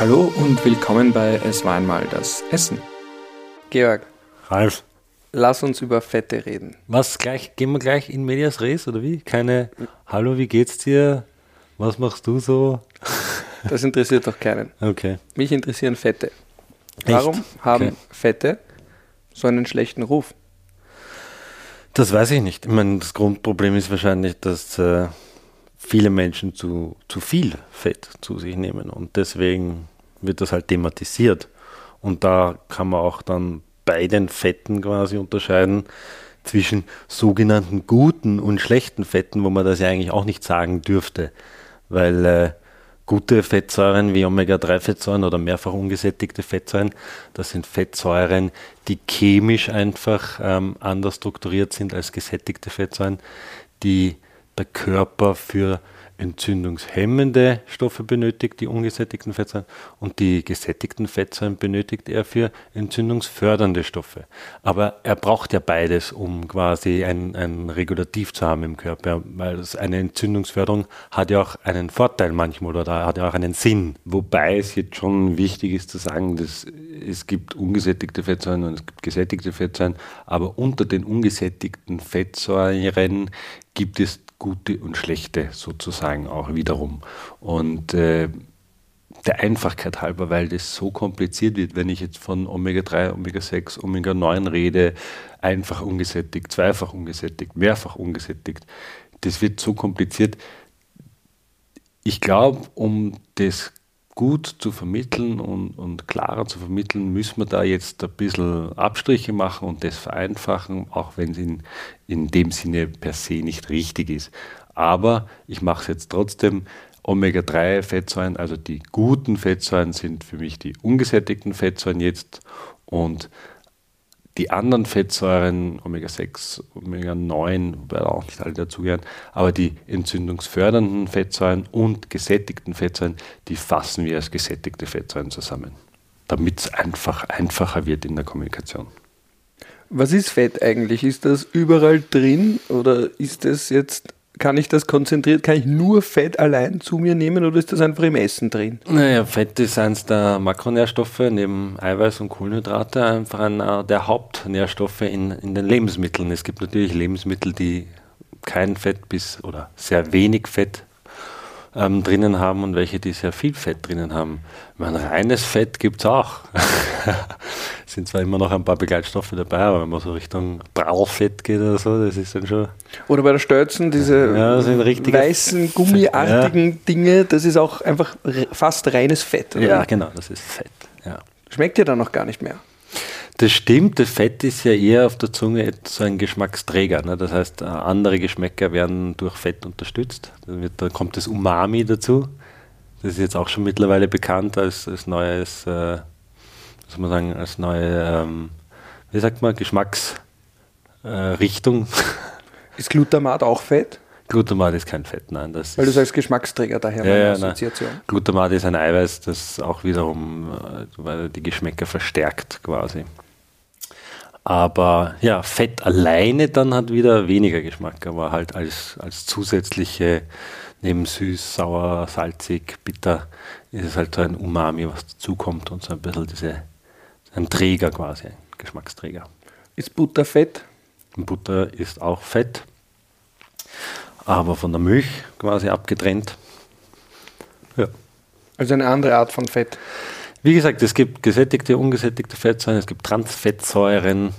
Hallo und willkommen bei Es war einmal das Essen. Georg, Ralf, lass uns über Fette reden. was gleich, gehen wir gleich in Medias Res oder wie? Keine Hallo, wie geht's dir? Was machst du so? Das interessiert doch keinen. Okay. Mich interessieren Fette. Echt? Warum haben Okay. Fette so einen schlechten Ruf? Das weiß ich nicht. Ich meine, das Grundproblem ist wahrscheinlich, dass äh, viele Menschen zu, zu viel Fett zu sich nehmen und deswegen wird das halt thematisiert. Und da kann man auch dann bei den Fetten quasi unterscheiden zwischen sogenannten guten und schlechten Fetten, wo man das ja eigentlich auch nicht sagen dürfte, weil äh, gute Fettsäuren wie Omega-3-Fettsäuren oder mehrfach ungesättigte Fettsäuren, das sind Fettsäuren, die chemisch einfach ähm, anders strukturiert sind als gesättigte Fettsäuren, die der Körper für entzündungshemmende Stoffe benötigt, die ungesättigten Fettsäuren, und die gesättigten Fettsäuren benötigt er für entzündungsfördernde Stoffe. Aber er braucht ja beides, um quasi ein, ein Regulativ zu haben im Körper, weil eine Entzündungsförderung hat ja auch einen Vorteil manchmal oder hat ja auch einen Sinn. Wobei es jetzt schon wichtig ist zu sagen, dass es gibt ungesättigte Fettsäuren und es gibt gesättigte Fettsäuren, aber unter den ungesättigten Fettsäuren gibt es gute und schlechte sozusagen auch wiederum. Und äh, der Einfachkeit halber, weil das so kompliziert wird, wenn ich jetzt von Omega-3, Omega-6, Omega-9 rede, einfach ungesättigt, zweifach ungesättigt, mehrfach ungesättigt, das wird so kompliziert, ich glaube, um das gut zu vermitteln und, und klarer zu vermitteln, müssen wir da jetzt ein bisschen Abstriche machen und das vereinfachen, auch wenn es in, in dem Sinne per se nicht richtig ist. Aber ich mache es jetzt trotzdem. Omega-3-Fettsäuren, also die guten Fettsäuren, sind für mich die ungesättigten Fettsäuren jetzt und die anderen Fettsäuren, Omega-6, Omega-9, wobei auch nicht alle dazugehören, aber die entzündungsfördernden Fettsäuren und gesättigten Fettsäuren, die fassen wir als gesättigte Fettsäuren zusammen, damit es einfach einfacher wird in der Kommunikation. Was ist Fett eigentlich? Ist das überall drin oder ist das jetzt, kann ich das konzentriert, kann ich nur Fett allein zu mir nehmen oder ist das einfach im Essen drin? Naja, Fett ist eines der Makronährstoffe, neben Eiweiß und Kohlenhydrate einfach einer der Hauptnährstoffe in, in den Lebensmitteln. Es gibt natürlich Lebensmittel, die kein Fett bis oder sehr wenig Fett ähm, drinnen haben und welche, die sehr viel Fett drinnen haben. Ich meine, reines Fett gibt es auch. sind zwar immer noch ein paar Begleitstoffe dabei, aber wenn man so Richtung Prallfett geht oder so, das ist dann schon. Oder bei der Stölzen diese Ja, weißen, gummiartigen Dinge, das ist auch einfach fast reines Fett. Oder? Ja, genau, das ist Fett. Ja. Schmeckt ja dann noch gar nicht mehr. Das stimmt, das Fett ist ja eher auf der Zunge so ein Geschmacksträger. Ne? Das heißt, äh, andere Geschmäcker werden durch Fett unterstützt. Da, wird, da kommt das Umami dazu. Das ist jetzt auch schon mittlerweile bekannt als, als neues, äh, was man sagen, als neue, ähm, wie sagt man, Geschmacksrichtung. Äh. Ist Glutamat auch Fett? Glutamat ist kein Fett, nein. Das Weil du sagst Geschmacksträger, daher Ja, meine ja, nein. Assoziation. Glutamat ist ein Eiweiß, das auch wiederum äh, die Geschmäcker verstärkt quasi. Aber ja, Fett alleine dann hat wieder weniger Geschmack, aber halt als, als zusätzliche, neben süß, sauer, salzig, bitter, ist es halt so ein Umami, was dazukommt und so ein bisschen diese, ein Träger quasi, ein Geschmacksträger. Ist Butter Fett? Butter ist auch Fett, aber von der Milch quasi abgetrennt. Ja. Also eine andere Art von Fett. Wie gesagt, es gibt gesättigte, ungesättigte Fettsäuren, es gibt Transfettsäuren.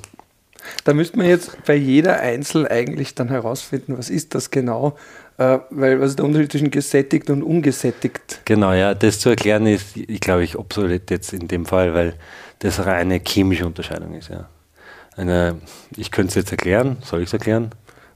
Da müsste man jetzt bei jeder Einzel eigentlich dann herausfinden, was ist das genau, äh, weil was ist der Unterschied zwischen gesättigt und ungesättigt? Genau, ja, das zu erklären ist, ich glaube ich, obsolet jetzt in dem Fall, weil das eine chemische Unterscheidung ist, ja. Eine, ich könnte es jetzt erklären, soll ich es erklären?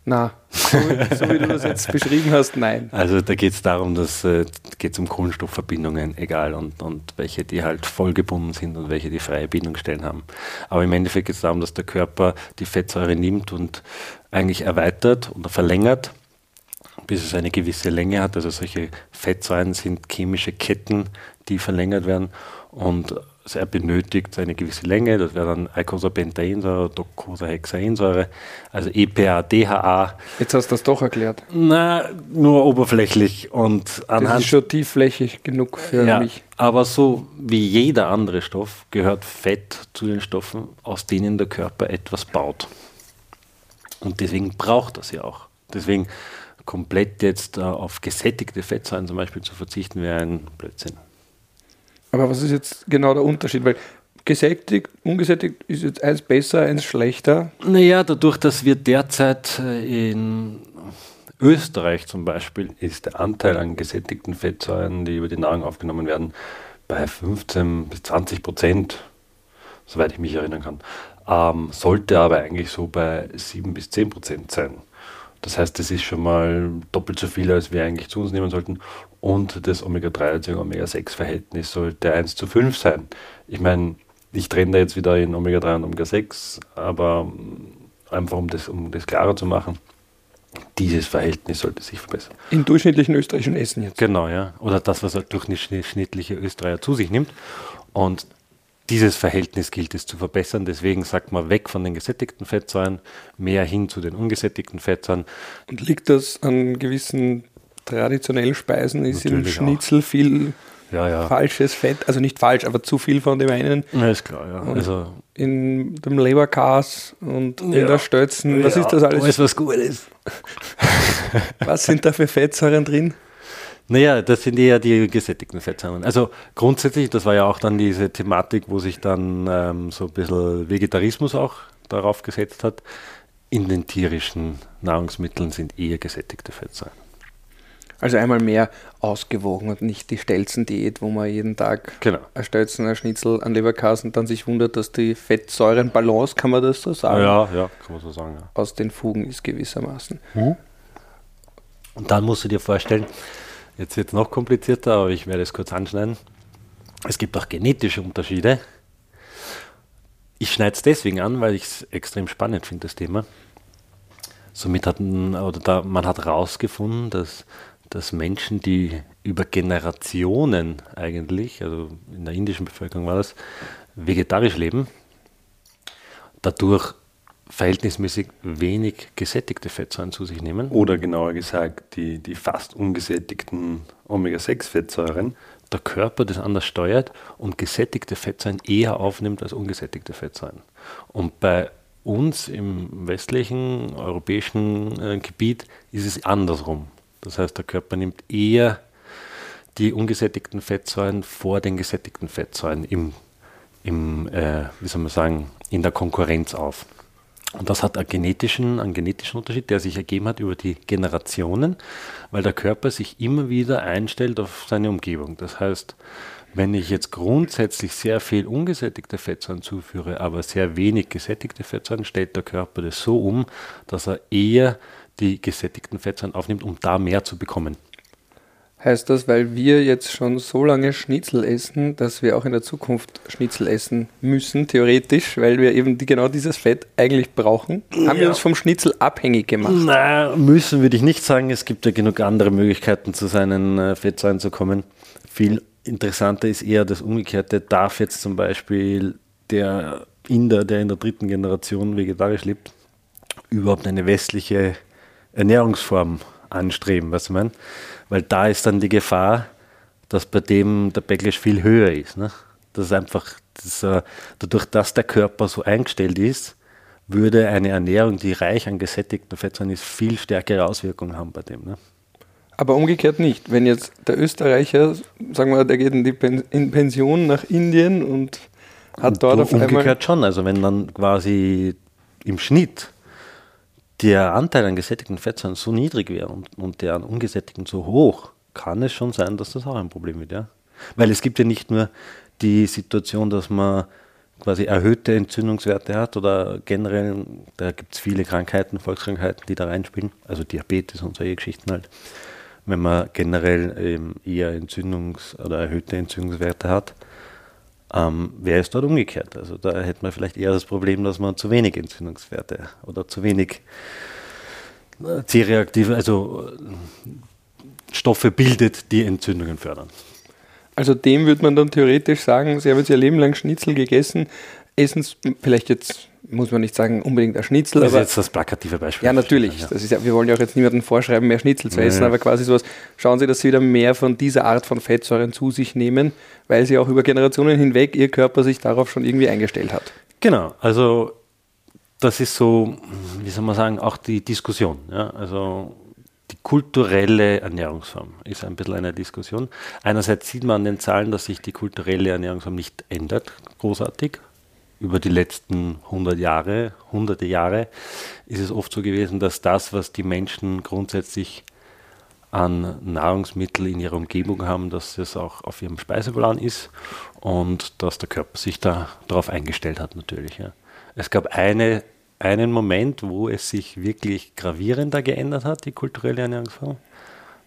Na, so, wie- so wie du das jetzt beschrieben hast, nein. Also da geht es darum, dass äh, geht um Kohlenstoffverbindungen, egal, und, und welche, die halt vollgebunden sind und welche, die freie Bindungsstellen haben. Aber im Endeffekt geht es darum, dass der Körper die Fettsäure nimmt und eigentlich erweitert oder verlängert, bis es eine gewisse Länge hat. Also solche Fettsäuren sind chemische Ketten, die verlängert werden. Und also er benötigt eine gewisse Länge, das wäre dann Eicosapentaensäure, Docosahexaensäure, also EPA, DHA. Jetzt hast du das doch erklärt. Na, nur oberflächlich und anhand. Das ist schon tiefflächig genug für ja, mich. Aber so wie jeder andere Stoff gehört Fett zu den Stoffen, aus denen der Körper etwas baut. Und deswegen braucht das ja auch. Deswegen komplett jetzt äh, auf gesättigte Fettsäuren zum Beispiel zu verzichten, wäre ein Blödsinn. Aber was ist jetzt genau der Unterschied? Weil gesättigt, ungesättigt ist jetzt eins besser, eins schlechter. Naja, dadurch, dass wir derzeit äh, in Österreich zum Beispiel ist der Anteil an gesättigten Fettsäuren, die über die Nahrung aufgenommen werden, bei 15 bis 20 Prozent, soweit ich mich erinnern kann. Ähm, sollte aber eigentlich so bei 7 bis 10 Prozent sein. Das heißt, das ist schon mal doppelt so viel, als wir eigentlich zu uns nehmen sollten. Und das Omega-3 bzw. Omega-6-Verhältnis sollte 1 zu 5 sein. Ich meine, ich trenne da jetzt wieder in Omega-3 und Omega-6, aber einfach um das, um das klarer zu machen, dieses Verhältnis sollte sich verbessern. Im durchschnittlichen österreichischen Essen jetzt. Genau, ja. Oder das, was der durchschnittliche Österreicher zu sich nimmt. Und dieses Verhältnis gilt es zu verbessern. Deswegen sagt man weg von den gesättigten Fettsäuren, mehr hin zu den ungesättigten Fettsäuren. Und liegt das an gewissen traditionellen Speisen? Ist Natürlich im Schnitzel auch. viel ja, ja. falsches Fett? Also nicht falsch, aber zu viel von dem einen. Ja, ist klar, ja. also in dem Leberkas und in der Stötzen, was ist das alles? Alles, was gut ist. was sind da für Fettsäuren drin? Naja, das sind eher die gesättigten Fettsäuren. Also grundsätzlich, das war ja auch dann diese Thematik, wo sich dann ähm, so ein bisschen Vegetarismus auch darauf gesetzt hat. In den tierischen Nahrungsmitteln sind eher gesättigte Fettsäuren. Also einmal mehr ausgewogen und nicht die Stelzen-Diät, wo man jeden Tag genau. ein Stelzen, ein Schnitzel an Leberkassen dann sich wundert, dass die Fettsäurenbalance, kann man das so sagen? Ja, ja, kann man so sagen. Ja. Aus den Fugen ist gewissermaßen. Mhm. Und dann musst du dir vorstellen, Jetzt wird es noch komplizierter, aber ich werde es kurz anschneiden. Es gibt auch genetische Unterschiede. Ich schneide es deswegen an, weil ich es extrem spannend finde, das Thema. Somit hat man, oder da, man hat herausgefunden, dass, dass Menschen, die über Generationen eigentlich, also in der indischen Bevölkerung war das, vegetarisch leben, dadurch verhältnismäßig wenig gesättigte Fettsäuren zu sich nehmen. Oder genauer gesagt, die, die fast ungesättigten Omega-6-Fettsäuren. Der Körper das anders steuert und gesättigte Fettsäuren eher aufnimmt als ungesättigte Fettsäuren. Und bei uns im westlichen europäischen äh, Gebiet ist es andersrum. Das heißt, der Körper nimmt eher die ungesättigten Fettsäuren vor den gesättigten Fettsäuren im, im äh, wie soll man sagen, in der Konkurrenz auf. Und das hat einen genetischen, einen genetischen Unterschied, der sich ergeben hat über die Generationen, weil der Körper sich immer wieder einstellt auf seine Umgebung. Das heißt, wenn ich jetzt grundsätzlich sehr viel ungesättigte Fettsäuren zuführe, aber sehr wenig gesättigte Fettsäuren, stellt der Körper das so um, dass er eher die gesättigten Fettsäuren aufnimmt, um da mehr zu bekommen. Heißt das, weil wir jetzt schon so lange Schnitzel essen, dass wir auch in der Zukunft Schnitzel essen müssen, theoretisch, weil wir eben die, genau dieses Fett eigentlich brauchen? Ja. Haben wir uns vom Schnitzel abhängig gemacht? Na, müssen würde ich nicht sagen. Es gibt ja genug andere Möglichkeiten, zu seinen äh, Fettsäuren zu kommen. Viel interessanter ist eher das Umgekehrte. Darf jetzt zum Beispiel der Inder, der in der dritten Generation vegetarisch lebt, überhaupt eine westliche Ernährungsform anstreben, was ich meine? weil da ist dann die Gefahr, dass bei dem der Backlash viel höher ist. Ne? Das ist einfach, das, äh, dadurch, dass der Körper so eingestellt ist, würde eine Ernährung, die reich an gesättigten Fettsäuren ist, viel stärkere Auswirkungen haben bei dem. Ne? Aber umgekehrt nicht. Wenn jetzt der Österreicher, sagen wir, der geht in, die Pen in Pension nach Indien und hat und dort auf umgekehrt einmal... Umgekehrt schon. Also wenn dann quasi im Schnitt der Anteil an gesättigten Fettsäuren so niedrig wäre und, und der an ungesättigten so hoch, kann es schon sein, dass das auch ein Problem wird. Ja? Weil es gibt ja nicht nur die Situation, dass man quasi erhöhte Entzündungswerte hat oder generell, da gibt es viele Krankheiten, Volkskrankheiten, die da reinspielen, also Diabetes und solche Geschichten halt. Wenn man generell ähm, eher Entzündungs- oder erhöhte Entzündungswerte hat, ähm, wäre es dort umgekehrt. Also da hätte man vielleicht eher das Problem, dass man zu wenig Entzündungswerte oder zu wenig äh, C-reaktive, also äh, Stoffe bildet, die Entzündungen fördern. Also dem würde man dann theoretisch sagen, Sie haben jetzt Ihr Leben lang Schnitzel gegessen, essen es vielleicht jetzt, muss man nicht sagen, unbedingt ein Schnitzel. Das ist aber jetzt das plakative Beispiel. ja, natürlich. Ja. Das ist ja, wir wollen ja auch jetzt niemandem vorschreiben, mehr Schnitzel zu Nee. essen, aber quasi sowas. Schauen Sie, dass Sie wieder mehr von dieser Art von Fettsäuren zu sich nehmen, weil Sie auch über Generationen hinweg Ihr Körper sich darauf schon irgendwie eingestellt hat. Genau, also das ist so, wie soll man sagen, auch die Diskussion. Ja? Also die kulturelle Ernährungsform ist ein bisschen eine Diskussion. Einerseits sieht man an den Zahlen, dass sich die kulturelle Ernährungsform nicht ändert, großartig. Über die letzten 100 Jahre, hunderte Jahre ist es oft so gewesen, dass das, was die Menschen grundsätzlich an Nahrungsmittel in ihrer Umgebung haben, dass es auch auf ihrem Speiseplan ist und dass der Körper sich da darauf eingestellt hat natürlich. Ja. Es gab eine, einen Moment, wo es sich wirklich gravierender geändert hat, die kulturelle Ernährungsform.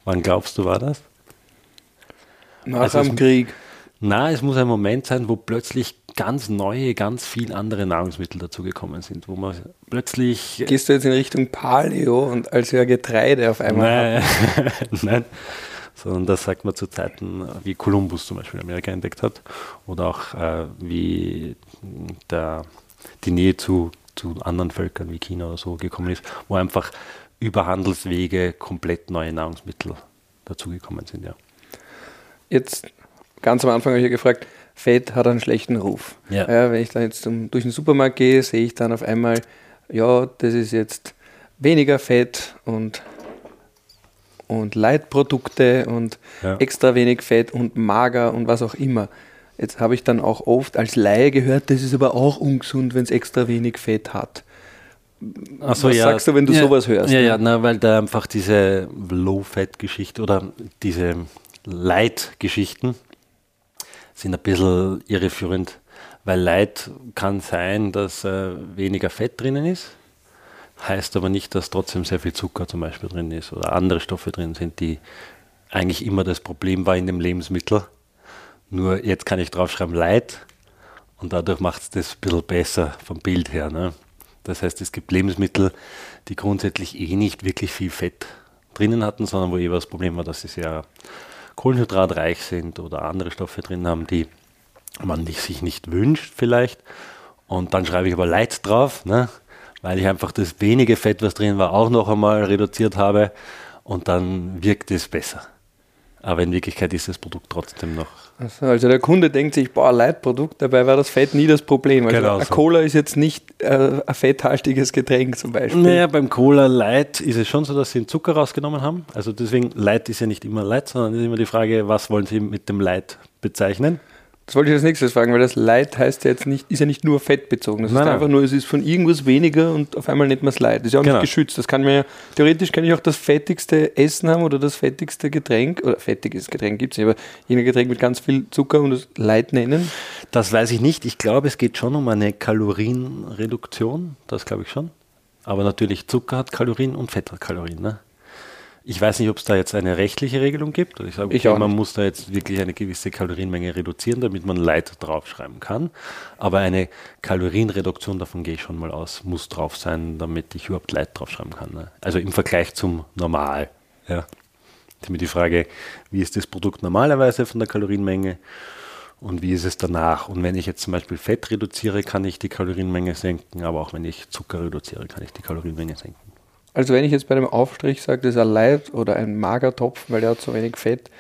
Wann glaubst du, war das? Nach Also dem Krieg. Na, es muss ein Moment sein, wo plötzlich ganz neue, ganz viel andere Nahrungsmittel dazugekommen sind, wo man plötzlich Gehst du jetzt in Richtung Paleo und als ja Getreide auf einmal Nein, nein. Sondern das sagt man zu Zeiten, wie Kolumbus zum Beispiel Amerika entdeckt hat oder auch äh, wie der, die Nähe zu, zu anderen Völkern wie China oder so gekommen ist, wo einfach über Handelswege komplett neue Nahrungsmittel dazugekommen sind. Ja. Jetzt ganz am Anfang habe ich ja gefragt, Fett hat einen schlechten Ruf. Ja. wenn ich dann jetzt zum, durch den Supermarkt gehe, sehe ich dann auf einmal, ja, das ist jetzt weniger Fett und, und Leitprodukte und Ja. extra wenig Fett und mager und was auch immer. Jetzt habe ich dann auch oft als Laie gehört, das ist aber auch ungesund, wenn es extra wenig Fett hat. Ach so, Was ja. sagst du, wenn du ja, sowas hörst, Ja, ne? ja, na, weil da einfach diese Low-Fat-Geschichte oder diese Light-Geschichten sind ein bisschen irreführend, weil Light kann sein, dass äh, weniger Fett drinnen ist, heißt aber nicht, dass trotzdem sehr viel Zucker zum Beispiel drin ist oder andere Stoffe drin sind, die eigentlich immer das Problem war in dem Lebensmittel. Nur jetzt kann ich draufschreiben Light und dadurch macht es das ein bisschen besser vom Bild her. Ne? Das heißt, es gibt Lebensmittel, die grundsätzlich eh nicht wirklich viel Fett drinnen hatten, sondern wo eher das Problem war, dass sie sehr kohlenhydratreich sind oder andere Stoffe drin haben, die man sich nicht wünscht vielleicht. Und dann schreibe ich aber Light drauf, ne? weil ich einfach das wenige Fett, was drin war, auch noch einmal reduziert habe und dann wirkt es besser. Aber in Wirklichkeit ist das Produkt trotzdem noch Also, also der Kunde denkt sich, boah, Leitprodukt, dabei war das Fett nie das Problem. Also Genau so. Cola ist jetzt nicht äh, ein fetthaltiges Getränk zum Beispiel. Naja, beim Cola Light ist es schon so, dass sie den Zucker rausgenommen haben. Also deswegen, Light ist ja nicht immer Light, sondern es ist immer die Frage, was wollen sie mit dem Light bezeichnen? Das wollte ich als nächstes fragen, weil das Light heißt ja jetzt nicht, ist ja nicht nur fettbezogen. Das Nein, ist einfach nur, es ist von irgendwas weniger und auf einmal nennt man es Light. Das ist ja auch Genau. nicht geschützt. Das kann ja, theoretisch kann ich auch das fettigste Essen haben oder das fettigste Getränk, oder fettiges Getränk gibt es nicht, aber irgendein Getränk mit ganz viel Zucker und das Light nennen. Das weiß ich nicht. Ich glaube, es geht schon um eine Kalorienreduktion. Das glaube ich schon. Aber natürlich Zucker hat Kalorien und Fett hat Kalorien. Ne? Ich weiß nicht, ob es da jetzt eine rechtliche Regelung gibt. Ich sage, Ich okay, auch man muss da jetzt wirklich eine gewisse Kalorienmenge reduzieren, damit man Light draufschreiben kann. Aber eine Kalorienreduktion, davon gehe ich schon mal aus, muss drauf sein, damit ich überhaupt Light draufschreiben kann. Ne? Also im Vergleich zum Normal. Ja. Damit die Frage, wie ist das Produkt normalerweise von der Kalorienmenge und wie ist es danach? Und wenn ich jetzt zum Beispiel Fett reduziere, kann ich die Kalorienmenge senken, aber auch wenn ich Zucker reduziere, kann ich die Kalorienmenge senken. Also wenn ich jetzt bei einem Aufstrich sage, das ist ein Light oder ein Magertopf, weil der hat so wenig Fett,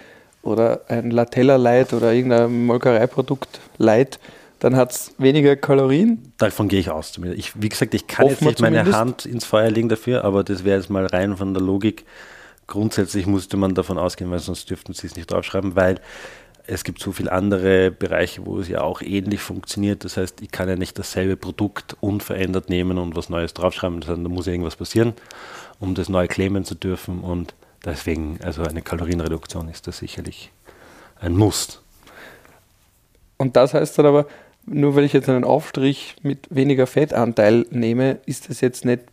oder ein Latella Light oder irgendein Molkereiprodukt Light, dann hat es weniger Kalorien. Davon gehe ich aus. Ich, wie gesagt, ich kann Hoffen jetzt nicht meine zumindest. Hand ins Feuer legen dafür, aber das wäre jetzt mal rein von der Logik. Grundsätzlich musste man davon ausgehen, weil sonst dürften sie es nicht draufschreiben, weil es gibt so viele andere Bereiche, wo es ja auch ähnlich funktioniert. Das heißt, ich kann ja nicht dasselbe Produkt unverändert nehmen und was Neues draufschreiben, sondern da muss ja irgendwas passieren, um das neu claimen zu dürfen. Und deswegen, also eine Kalorienreduktion ist da sicherlich ein Muss. Und das heißt dann aber, nur weil ich jetzt einen Aufstrich mit weniger Fettanteil nehme, ist das jetzt nicht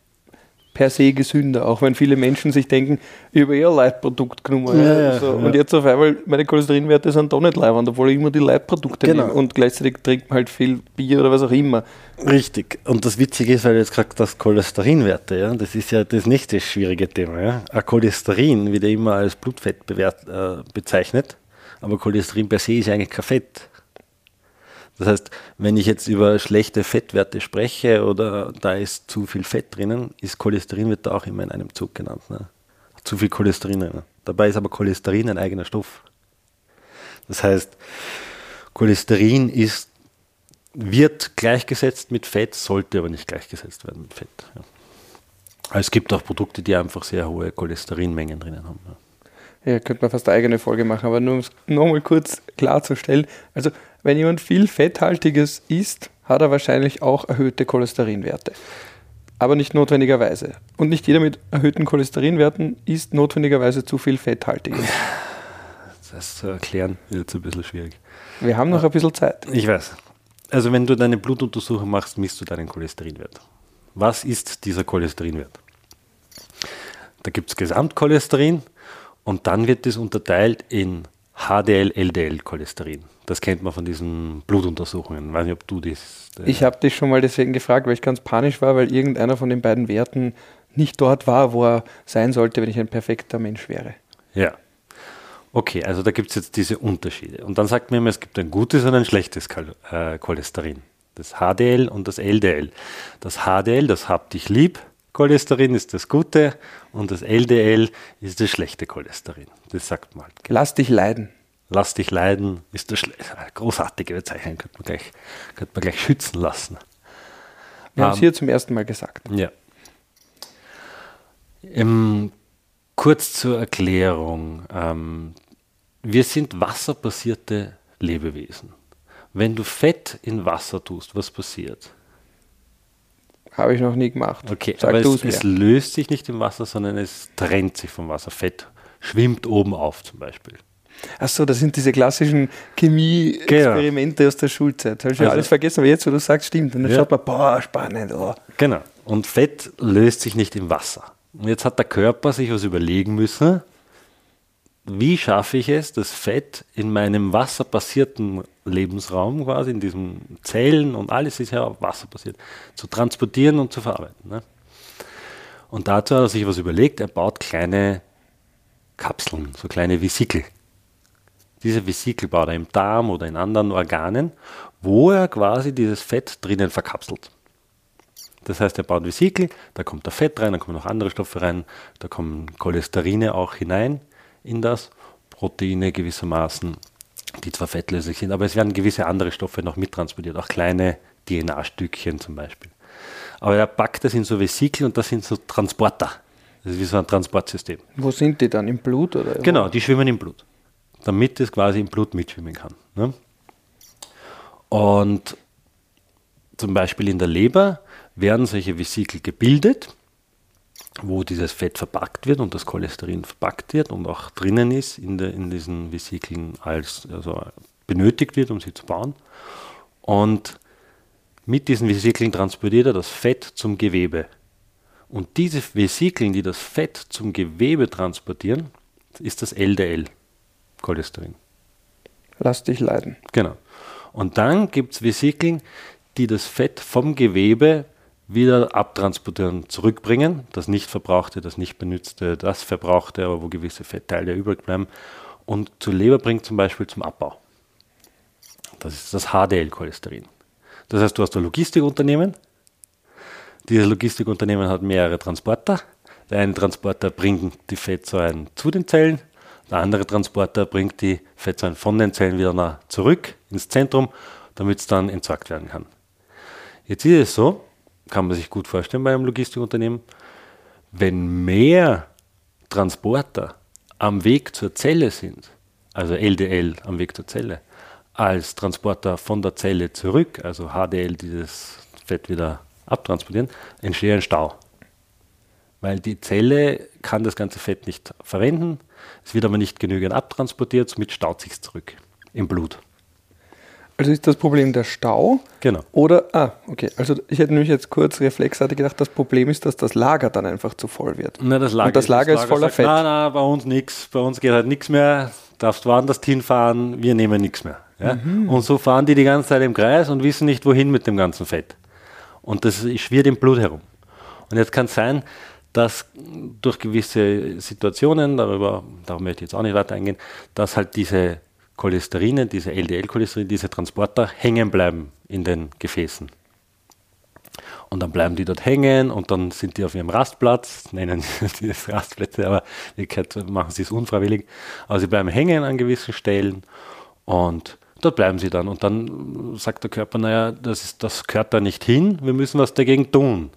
per se gesünder, auch wenn viele Menschen sich denken, ich habe eher Leitprodukt genommen. Ja, ja, ja, so. ja. Und jetzt auf einmal, meine Cholesterinwerte sind da nicht leibend, obwohl ich immer die Leitprodukte Genau. nehme und gleichzeitig trinkt man halt viel Bier oder was auch immer. Richtig. Und das Witzige ist, weil du jetzt gesagt hast, Cholesterinwerte, ja, das ist ja das nächste schwierige Thema. Ja. Ein Cholesterin wird ja immer als Blutfett bewert, äh, bezeichnet, Aber Cholesterin per se ist eigentlich kein Fett. Das heißt, wenn ich jetzt über schlechte Fettwerte spreche oder da ist zu viel Fett drinnen, ist Cholesterin wird da auch immer in einem Zug genannt. Ne? Zu viel Cholesterin drinnen. Dabei ist aber Cholesterin ein eigener Stoff. Das heißt, Cholesterin ist, wird gleichgesetzt mit Fett, sollte aber nicht gleichgesetzt werden mit Fett. Ja. Es gibt auch Produkte, die einfach sehr hohe Cholesterinmengen drinnen haben. Ja, ja könnte man fast eine eigene Folge machen, aber nur um es nochmal kurz klarzustellen. Also wenn jemand viel Fetthaltiges isst, hat er wahrscheinlich auch erhöhte Cholesterinwerte. Aber nicht notwendigerweise. Und nicht jeder mit erhöhten Cholesterinwerten isst notwendigerweise zu viel Fetthaltiges. Das zu erklären wird jetzt ein bisschen schwierig. Wir haben noch ein bisschen Zeit. Ich weiß. Also wenn du deine Blutuntersuchung machst, misst du deinen Cholesterinwert. Was ist dieser Cholesterinwert? Da gibt es Gesamtcholesterin und dann wird es unterteilt in HDL, LDL Cholesterin. Das kennt man von diesen Blutuntersuchungen. Ich weiß nicht, ob du das. Äh ich habe dich schon mal deswegen gefragt, weil ich ganz panisch war, weil irgendeiner von den beiden Werten nicht dort war, wo er sein sollte, wenn ich ein perfekter Mensch wäre. Ja. Okay, also da gibt es jetzt diese Unterschiede. Und dann sagt man immer, es gibt ein gutes und ein schlechtes äh, Cholesterin. Das HDL und das LDL. Das HDL, das habt dich lieb, Cholesterin ist das gute und das LDL ist das schlechte Cholesterin. Das sagt man halt. Lass dich leiden. Lass dich leiden ist das großartige Bezeichnung, könnte man gleich, könnte man gleich schützen lassen. Wir um, haben es ähm, hier zum ersten Mal gesagt. Ja. Ähm, kurz zur Erklärung. Ähm, wir sind wasserbasierte Lebewesen. Wenn du Fett in Wasser tust, was passiert? Habe ich noch nie gemacht. Okay, Sag aber es, es, löst sich nicht im Wasser, sondern es trennt sich vom Wasser. Fett schwimmt oben auf zum Beispiel. Achso, das sind diese klassischen Chemie-Experimente genau. aus der Schulzeit. Habe ich also, alles vergessen, aber jetzt, wo du sagst, stimmt. Und dann ja. schaut man, boah, spannend. Oh. Genau. Und Fett löst sich nicht im Wasser. Und jetzt hat der Körper sich was überlegen müssen, wie schaffe ich es, das Fett in meinem wasserbasierten Lebensraum, quasi in diesen Zellen und alles ist ja wasserbasiert, zu transportieren und zu verarbeiten. Ne? Und dazu hat er sich was überlegt, er baut kleine Kapseln, so kleine Vesikel. Diese Vesikel baut er im Darm oder in anderen Organen, wo er quasi dieses Fett drinnen verkapselt. Das heißt, er baut Vesikel, da kommt da Fett rein, da kommen noch andere Stoffe rein, da kommen Cholesterine auch hinein in das, Proteine gewissermaßen, die zwar fettlöslich sind, aber es werden gewisse andere Stoffe noch mittransportiert, auch kleine DNA-Stückchen zum Beispiel. Aber er packt das in so Vesikel und das sind so Transporter. Das ist wie so ein Transportsystem. Wo sind die dann? Im Blut? Oder genau, die schwimmen im Blut. Damit es quasi im Blut mitschwimmen kann. Ne? Und zum Beispiel in der Leber werden solche Vesikel gebildet wo dieses Fett verpackt wird und das Cholesterin verpackt wird und auch drinnen ist in, der, in diesen Vesikeln als also benötigt wird, um sie zu bauen. Und mit diesen Vesikeln transportiert er das Fett zum Gewebe. Und diese Vesikeln, die das Fett zum Gewebe transportieren, ist das LDL, Cholesterin. Lass dich leiden. Genau. Und dann gibt es Vesikeln, die das Fett vom Gewebe wieder abtransportieren, zurückbringen. Das nicht verbrauchte, das nicht benützte, das verbrauchte, aber wo gewisse Fettteile übrig bleiben. Und zur Leber bringt zum Beispiel zum Abbau. Das ist das HDL-Cholesterin. Das heißt, du hast ein Logistikunternehmen. Dieses Logistikunternehmen hat mehrere Transporter. Der eine Transporter bringt die Fettsäuren zu den Zellen, der andere Transporter bringt die Fettsäuren von den Zellen wieder nach zurück ins Zentrum, damit es dann entsorgt werden kann. Jetzt ist es so, kann man sich gut vorstellen bei einem Logistikunternehmen, wenn mehr Transporter am Weg zur Zelle sind, also LDL am Weg zur Zelle, als Transporter von der Zelle zurück, also HDL, dieses Fett wieder abtransportieren, entsteht ein Stau. Weil die Zelle kann das ganze Fett nicht verwenden, es wird aber nicht genügend abtransportiert, somit staut sich zurück im Blut. Also ist das Problem der Stau? Genau. Oder, ah, okay. Also ich hätte nämlich jetzt kurz reflexartig gedacht, das Problem ist, dass das Lager dann einfach zu voll wird. Na, das Lager, Und das Lager, das Lager ist voller sagt, Fett. Nein, nein, bei uns nichts. Bei uns geht halt nichts mehr. Darfst woanders hinfahren, wir nehmen nichts mehr. Ja? Mhm. Und so fahren die die ganze Zeit im Kreis und wissen nicht, wohin mit dem ganzen Fett. Und das schwirrt im Blut herum. Und jetzt kann es sein, dass durch gewisse Situationen, darüber, darauf möchte ich jetzt auch nicht weiter eingehen, dass halt diese Cholesterine, diese LDL-Cholesterin, diese Transporter hängen bleiben in den Gefäßen. Und dann bleiben die dort hängen und dann sind die auf ihrem Rastplatz, nennen die das Rastplätze, aber in Wirklichkeit machen sie es unfreiwillig. Aber sie bleiben hängen an gewissen Stellen und dort bleiben sie dann. Und dann sagt der Körper, naja, das, ist, das gehört da nicht hin, wir müssen was dagegen tun.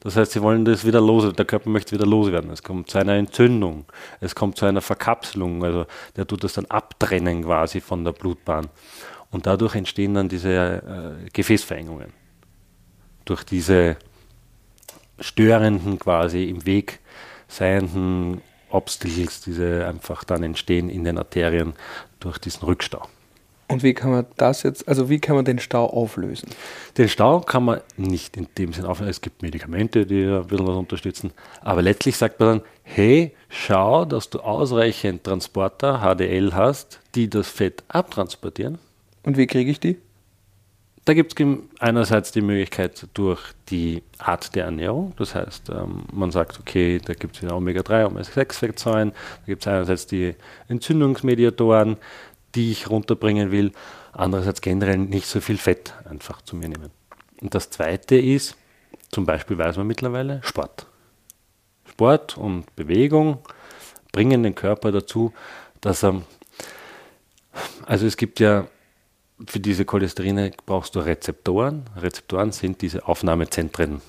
Das heißt, sie wollen das wieder los, der Körper möchte wieder loswerden. Es kommt zu einer Entzündung, es kommt zu einer Verkapselung, also der tut das dann abtrennen quasi von der Blutbahn. Und dadurch entstehen dann diese äh, Gefäßverengungen. Durch diese störenden quasi im Weg seienden Obstacles, die einfach dann entstehen in den Arterien durch diesen Rückstau. Und wie kann man das jetzt, also wie kann man den Stau auflösen? Den Stau kann man nicht in dem Sinn auflösen. Es gibt Medikamente, die ein bisschen was unterstützen. Aber letztlich sagt man dann, hey, schau, dass du ausreichend Transporter, HDL hast, die das Fett abtransportieren. Und wie kriege ich die? Da gibt es einerseits die Möglichkeit durch die Art der Ernährung. Das heißt, ähm, man sagt, okay, da gibt es wieder Omega-3, Omega-6-Fettsäuren. Da gibt es einerseits die Entzündungsmediatoren die ich runterbringen will. Andererseits generell nicht so viel Fett einfach zu mir nehmen. Und das zweite ist, zum Beispiel weiß man mittlerweile, Sport. Sport und Bewegung bringen den Körper dazu, dass er, also es gibt ja für diese Cholesterine brauchst du Rezeptoren. Rezeptoren sind diese Aufnahmezentren.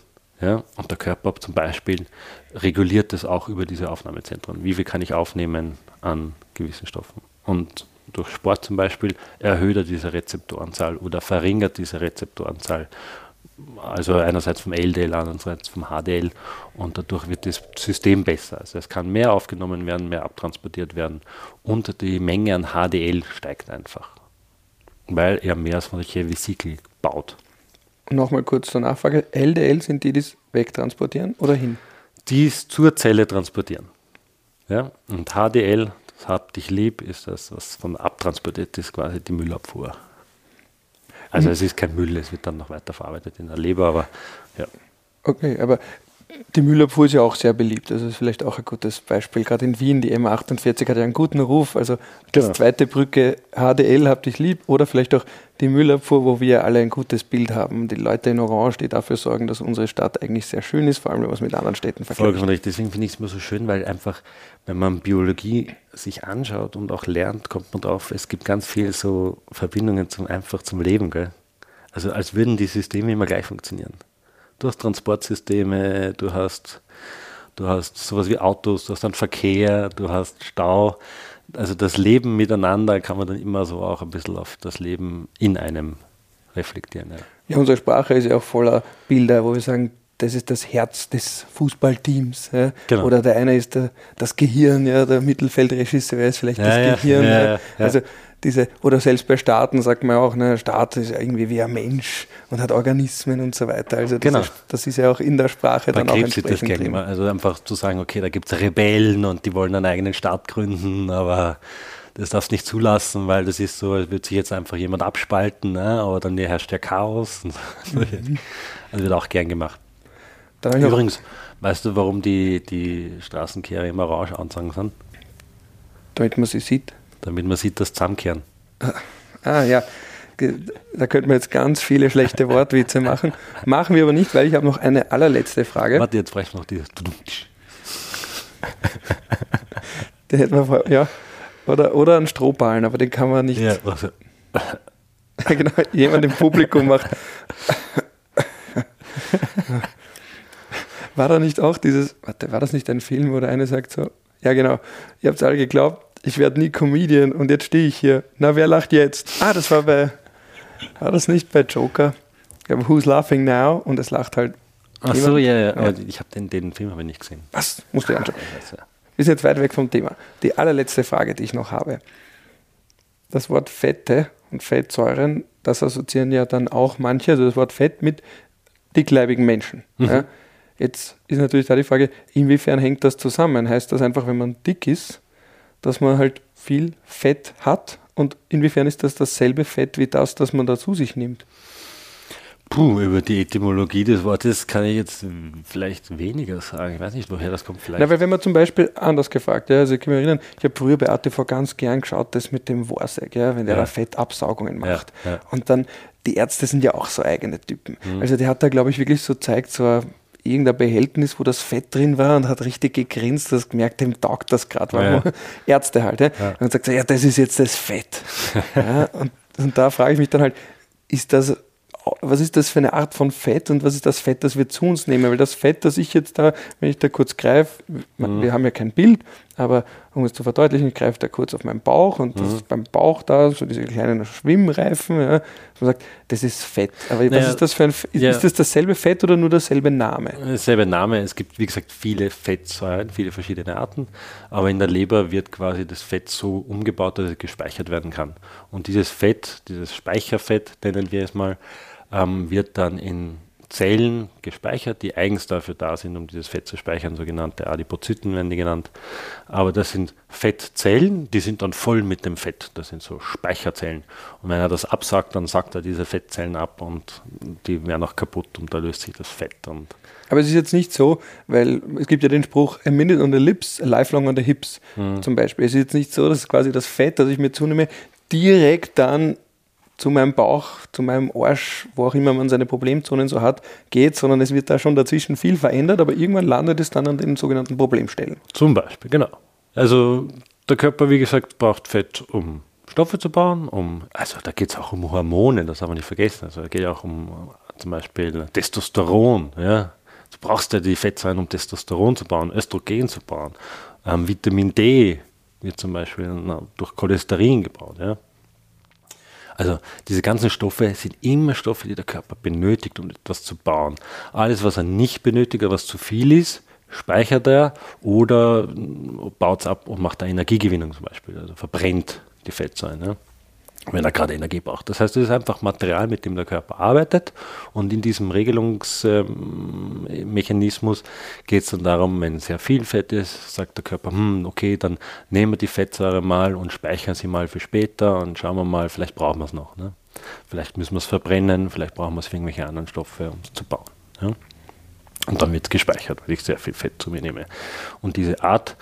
Ja? Und der Körper zum Beispiel reguliert das auch über diese Aufnahmezentren. Wie viel kann ich aufnehmen an gewissen Stoffen? Und durch Sport zum Beispiel, erhöht er diese Rezeptoranzahl oder verringert diese Rezeptoranzahl. Also einerseits vom LDL, andererseits vom HDL und dadurch wird das System besser. Also es kann mehr aufgenommen werden, mehr abtransportiert werden und die Menge an HDL steigt einfach, weil er mehr solche Vesikel baut. Nochmal kurz zur Nachfrage. LDL sind die, die es wegtransportieren oder hin? Die es zur Zelle transportieren. Ja? Und HDL, Hab dich lieb ist das, was von abtransportiert ist, quasi die Müllabfuhr. Also mhm. es ist kein Müll, es wird dann noch weiter verarbeitet in der Leber, aber ja. Okay, aber die Müllabfuhr ist ja auch sehr beliebt. Also ist vielleicht auch ein gutes Beispiel. Gerade in Wien, die M48 hat ja einen guten Ruf. Also die genau. zweite Brücke HDL habt dich lieb oder vielleicht auch die Müllabfuhr, wo wir alle ein gutes Bild haben. Die Leute in Orange, die dafür sorgen, dass unsere Stadt eigentlich sehr schön ist, vor allem wenn man es mit anderen Städten vergleicht. Vollkommen richtig. Deswegen finde ich es immer so schön, weil einfach, wenn man Biologie sich anschaut und auch lernt, kommt man drauf, es gibt ganz viele so Verbindungen zum einfach zum Leben. Gell? Also als würden die Systeme immer gleich funktionieren. Du hast Transportsysteme, du hast, du hast sowas wie Autos, du hast dann Verkehr, du hast Stau. Also das Leben miteinander kann man dann immer so auch ein bisschen auf das Leben in einem reflektieren. Ja, ja unsere Sprache ist ja auch voller Bilder, wo wir sagen, das ist das Herz des Fußballteams. Ja? Genau. Oder der eine ist der, das Gehirn, ja, der Mittelfeldregisseur ist vielleicht ja, das Gehirn. Ja, also diese, oder selbst bei Staaten sagt man auch, ne, Staat ist irgendwie wie ein Mensch und hat Organismen und so weiter. Also das, genau. ist, das ist ja auch in der Sprache Bei dann Krebs auch entsprechend das drin. Immer. Also einfach zu sagen, okay, da gibt es Rebellen und die wollen einen eigenen Staat gründen, aber das darfst du nicht zulassen, weil das ist so, als würde sich jetzt einfach jemand abspalten, ne? aber dann herrscht ja Chaos. Mhm. Also wird auch gern gemacht. Übrigens, weißt du, warum die, die Straßenkehrer immer orange anzeigen sind? Damit man sie sieht damit man sieht, dass zusammenkehren. Ah, ah ja, da könnten wir jetzt ganz viele schlechte Wortwitze machen. Machen wir aber nicht, weil ich habe noch eine allerletzte Frage. Warte, jetzt vielleicht noch die. Den hätten wir ja. Oder, oder einen Strohballen, aber den kann man nicht. Ja, also. genau, jemand im Publikum macht. war da nicht auch dieses, warte, war das nicht ein Film, wo der eine sagt so, ja genau, ihr habt es alle geglaubt, ich werde nie Comedian und jetzt stehe ich hier. Na, wer lacht jetzt? Ah, das war bei, war das nicht bei Joker? Ich glaube, Who's Laughing Now? Und es lacht halt. Ach so, ja, ja, aber ich habe den, den Film aber nicht gesehen. Was? Musst du anschauen. Wir sind jetzt weit weg vom Thema. Die allerletzte Frage, die ich noch habe. Das Wort Fette und Fettsäuren, das assoziieren ja dann auch manche, also das Wort Fett mit dickleibigen Menschen. Mhm. Ja. Jetzt ist natürlich da die Frage, inwiefern hängt das zusammen? Heißt das einfach, wenn man dick ist, dass man halt viel Fett hat und inwiefern ist das dasselbe Fett wie das, das man da zu sich nimmt? Puh, über die Etymologie des Wortes kann ich jetzt vielleicht weniger sagen. Ich weiß nicht, woher das kommt. Vielleicht. Na, weil wenn man zum Beispiel anders gefragt, ja, also ich kann mich erinnern, ich habe früher bei ATV ganz gern geschaut, das mit dem Warsek, ja, wenn der Ja. da Fettabsaugungen macht. Ja, ja. Und dann, die Ärzte sind ja auch so eigene Typen. Also der hat da, glaube ich, wirklich so zeigt, so irgendein Behältnis, wo das Fett drin war und hat richtig gegrinst, das gemerkt, dem taugt das gerade. Ja. Ärzte halt. Ja. Und sagt so, ja, das ist jetzt das Fett. ja, und, und da frage ich mich dann halt, ist das was ist das für eine Art von Fett und was ist das Fett, das wir zu uns nehmen? Weil das Fett, das ich jetzt da, wenn ich da kurz greife, wir haben ja kein Bild, aber um es zu verdeutlichen, ich greife da kurz auf meinen Bauch und das ist beim Bauch da, so diese kleinen Schwimmreifen, ja, man sagt, das ist Fett. Aber was Naja, ist das für ein Fett? Ja. ist das dasselbe Fett oder nur derselbe Name? Selber Name. Es gibt, wie gesagt, viele Fettsäuren, viele verschiedene Arten. Aber in der Leber wird quasi das Fett so umgebaut, dass es gespeichert werden kann. Und dieses Fett, dieses Speicherfett, nennen wir es mal, ähm, wird dann in Zellen gespeichert, die eigens dafür da sind, um dieses Fett zu speichern, sogenannte Adipozyten werden die genannt. Aber das sind Fettzellen, die sind dann voll mit dem Fett. Das sind so Speicherzellen. Und wenn er das absagt, dann sagt er diese Fettzellen ab und die werden auch kaputt und da löst sich das Fett. Und Aber es ist jetzt nicht so, weil es gibt ja den Spruch, a minute on the lips, a lifelong on the hips zum Beispiel. Es ist jetzt nicht so, dass quasi das Fett, das ich mir zunehme, direkt dann zu meinem Bauch, zu meinem Arsch, wo auch immer man seine Problemzonen so hat, geht, sondern es wird da schon dazwischen viel verändert, aber irgendwann landet es dann an den sogenannten Problemstellen. Zum Beispiel, genau. Also der Körper, wie gesagt, braucht Fett, um Stoffe zu bauen, um, also da geht es auch um Hormone, das haben wir nicht vergessen. Also da geht auch um zum Beispiel Testosteron, ja. Du brauchst ja die Fettsäuren, um Testosteron zu bauen, Östrogen zu bauen. Ähm, Vitamin D wird zum Beispiel na, durch Cholesterin gebaut, ja. Also diese ganzen Stoffe sind immer Stoffe, die der Körper benötigt, um etwas zu bauen. Alles, was er nicht benötigt, was zu viel ist, speichert er oder baut es ab und macht eine Energiegewinnung zum Beispiel. Also verbrennt die Fettsäuren, ja, wenn er gerade Energie braucht. Das heißt, es ist einfach Material, mit dem der Körper arbeitet und in diesem Regelungsmechanismus geht es dann darum, wenn sehr viel Fett ist, sagt der Körper, hm, okay, dann nehmen wir die Fettsäure mal und speichern sie mal für später und schauen wir mal, vielleicht brauchen wir es noch. Ne? Vielleicht müssen wir es verbrennen, vielleicht brauchen wir es für irgendwelche anderen Stoffe, um es zu bauen. Ja? Und dann wird es gespeichert, weil ich sehr viel Fett zu mir nehme. Und diese Art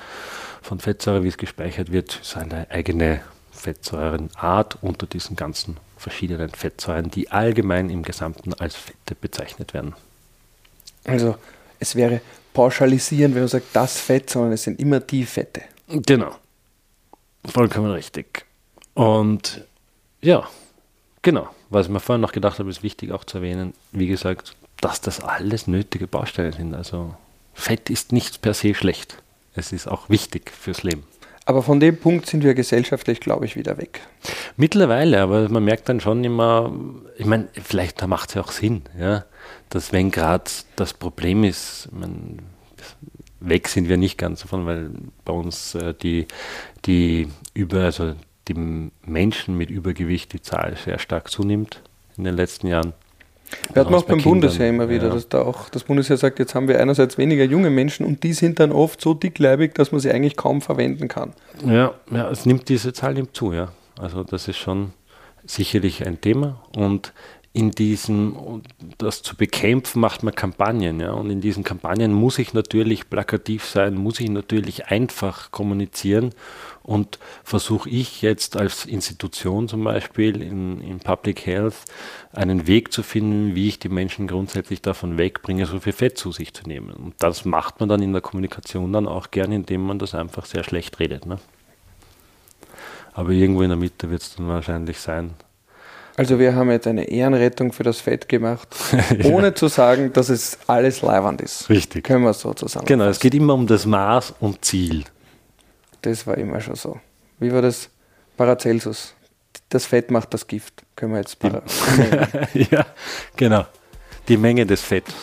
von Fettsäure, wie es gespeichert wird, ist eine eigene Fettsäurenart unter diesen ganzen verschiedenen Fettsäuren, die allgemein im Gesamten als Fette bezeichnet werden. Also es wäre pauschalisieren, wenn man sagt, das Fett, sondern es sind immer die Fette. Genau. Vollkommen richtig. Und ja, genau. Was ich mir vorhin noch gedacht habe, ist wichtig auch zu erwähnen, wie gesagt, dass das alles nötige Bausteine sind. Also Fett ist nicht per se schlecht. Es ist auch wichtig fürs Leben. Aber von dem Punkt sind wir gesellschaftlich, glaube ich, wieder weg. Mittlerweile, aber man merkt dann schon immer, ich meine, vielleicht macht es ja auch Sinn, ja, dass wenn gerade das Problem ist, ich mein, weg sind wir nicht ganz davon, weil bei uns äh, die, die über, also die Menschen mit Übergewicht, die Zahl sehr stark zunimmt in den letzten Jahren. Wir hatten Auch auch bei beim Kindern, Bundesheer immer wieder, ja. dass da auch das Bundesheer sagt, jetzt haben wir einerseits weniger junge Menschen und die sind dann oft so dickleibig, dass man sie eigentlich kaum verwenden kann. Ja, ja, es nimmt diese Zahl nimmt zu, ja. Also das ist schon sicherlich ein Thema und in diesem, das zu bekämpfen, macht man Kampagnen, ja. Und in diesen Kampagnen muss ich natürlich plakativ sein, muss ich natürlich einfach kommunizieren und versuche ich jetzt als Institution zum Beispiel in, in Public Health einen Weg zu finden, wie ich die Menschen grundsätzlich davon wegbringe, so viel Fett zu sich zu nehmen. Und das macht man dann in der Kommunikation dann auch gern, indem man das einfach sehr schlecht redet. Ne? Aber irgendwo in der Mitte wird es dann wahrscheinlich sein. Also wir haben jetzt eine Ehrenrettung für das Fett gemacht, ohne zu sagen, dass es alles leiwand ist. Richtig. Können wir so zusammen. Genau, es geht immer um das Maß und Ziel. Das war immer schon so. Wie war das? Paracelsus. Das Fett macht das Gift. Können wir jetzt para ja, genau. Die Menge des Fetts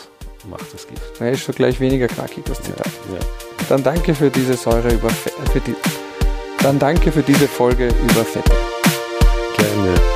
macht das Gift. Na, ist schon gleich weniger knackig, das Zitat. Ja. Dann danke für diese Säure über Fett. Die, dann danke für diese Folge über Fette. Gerne.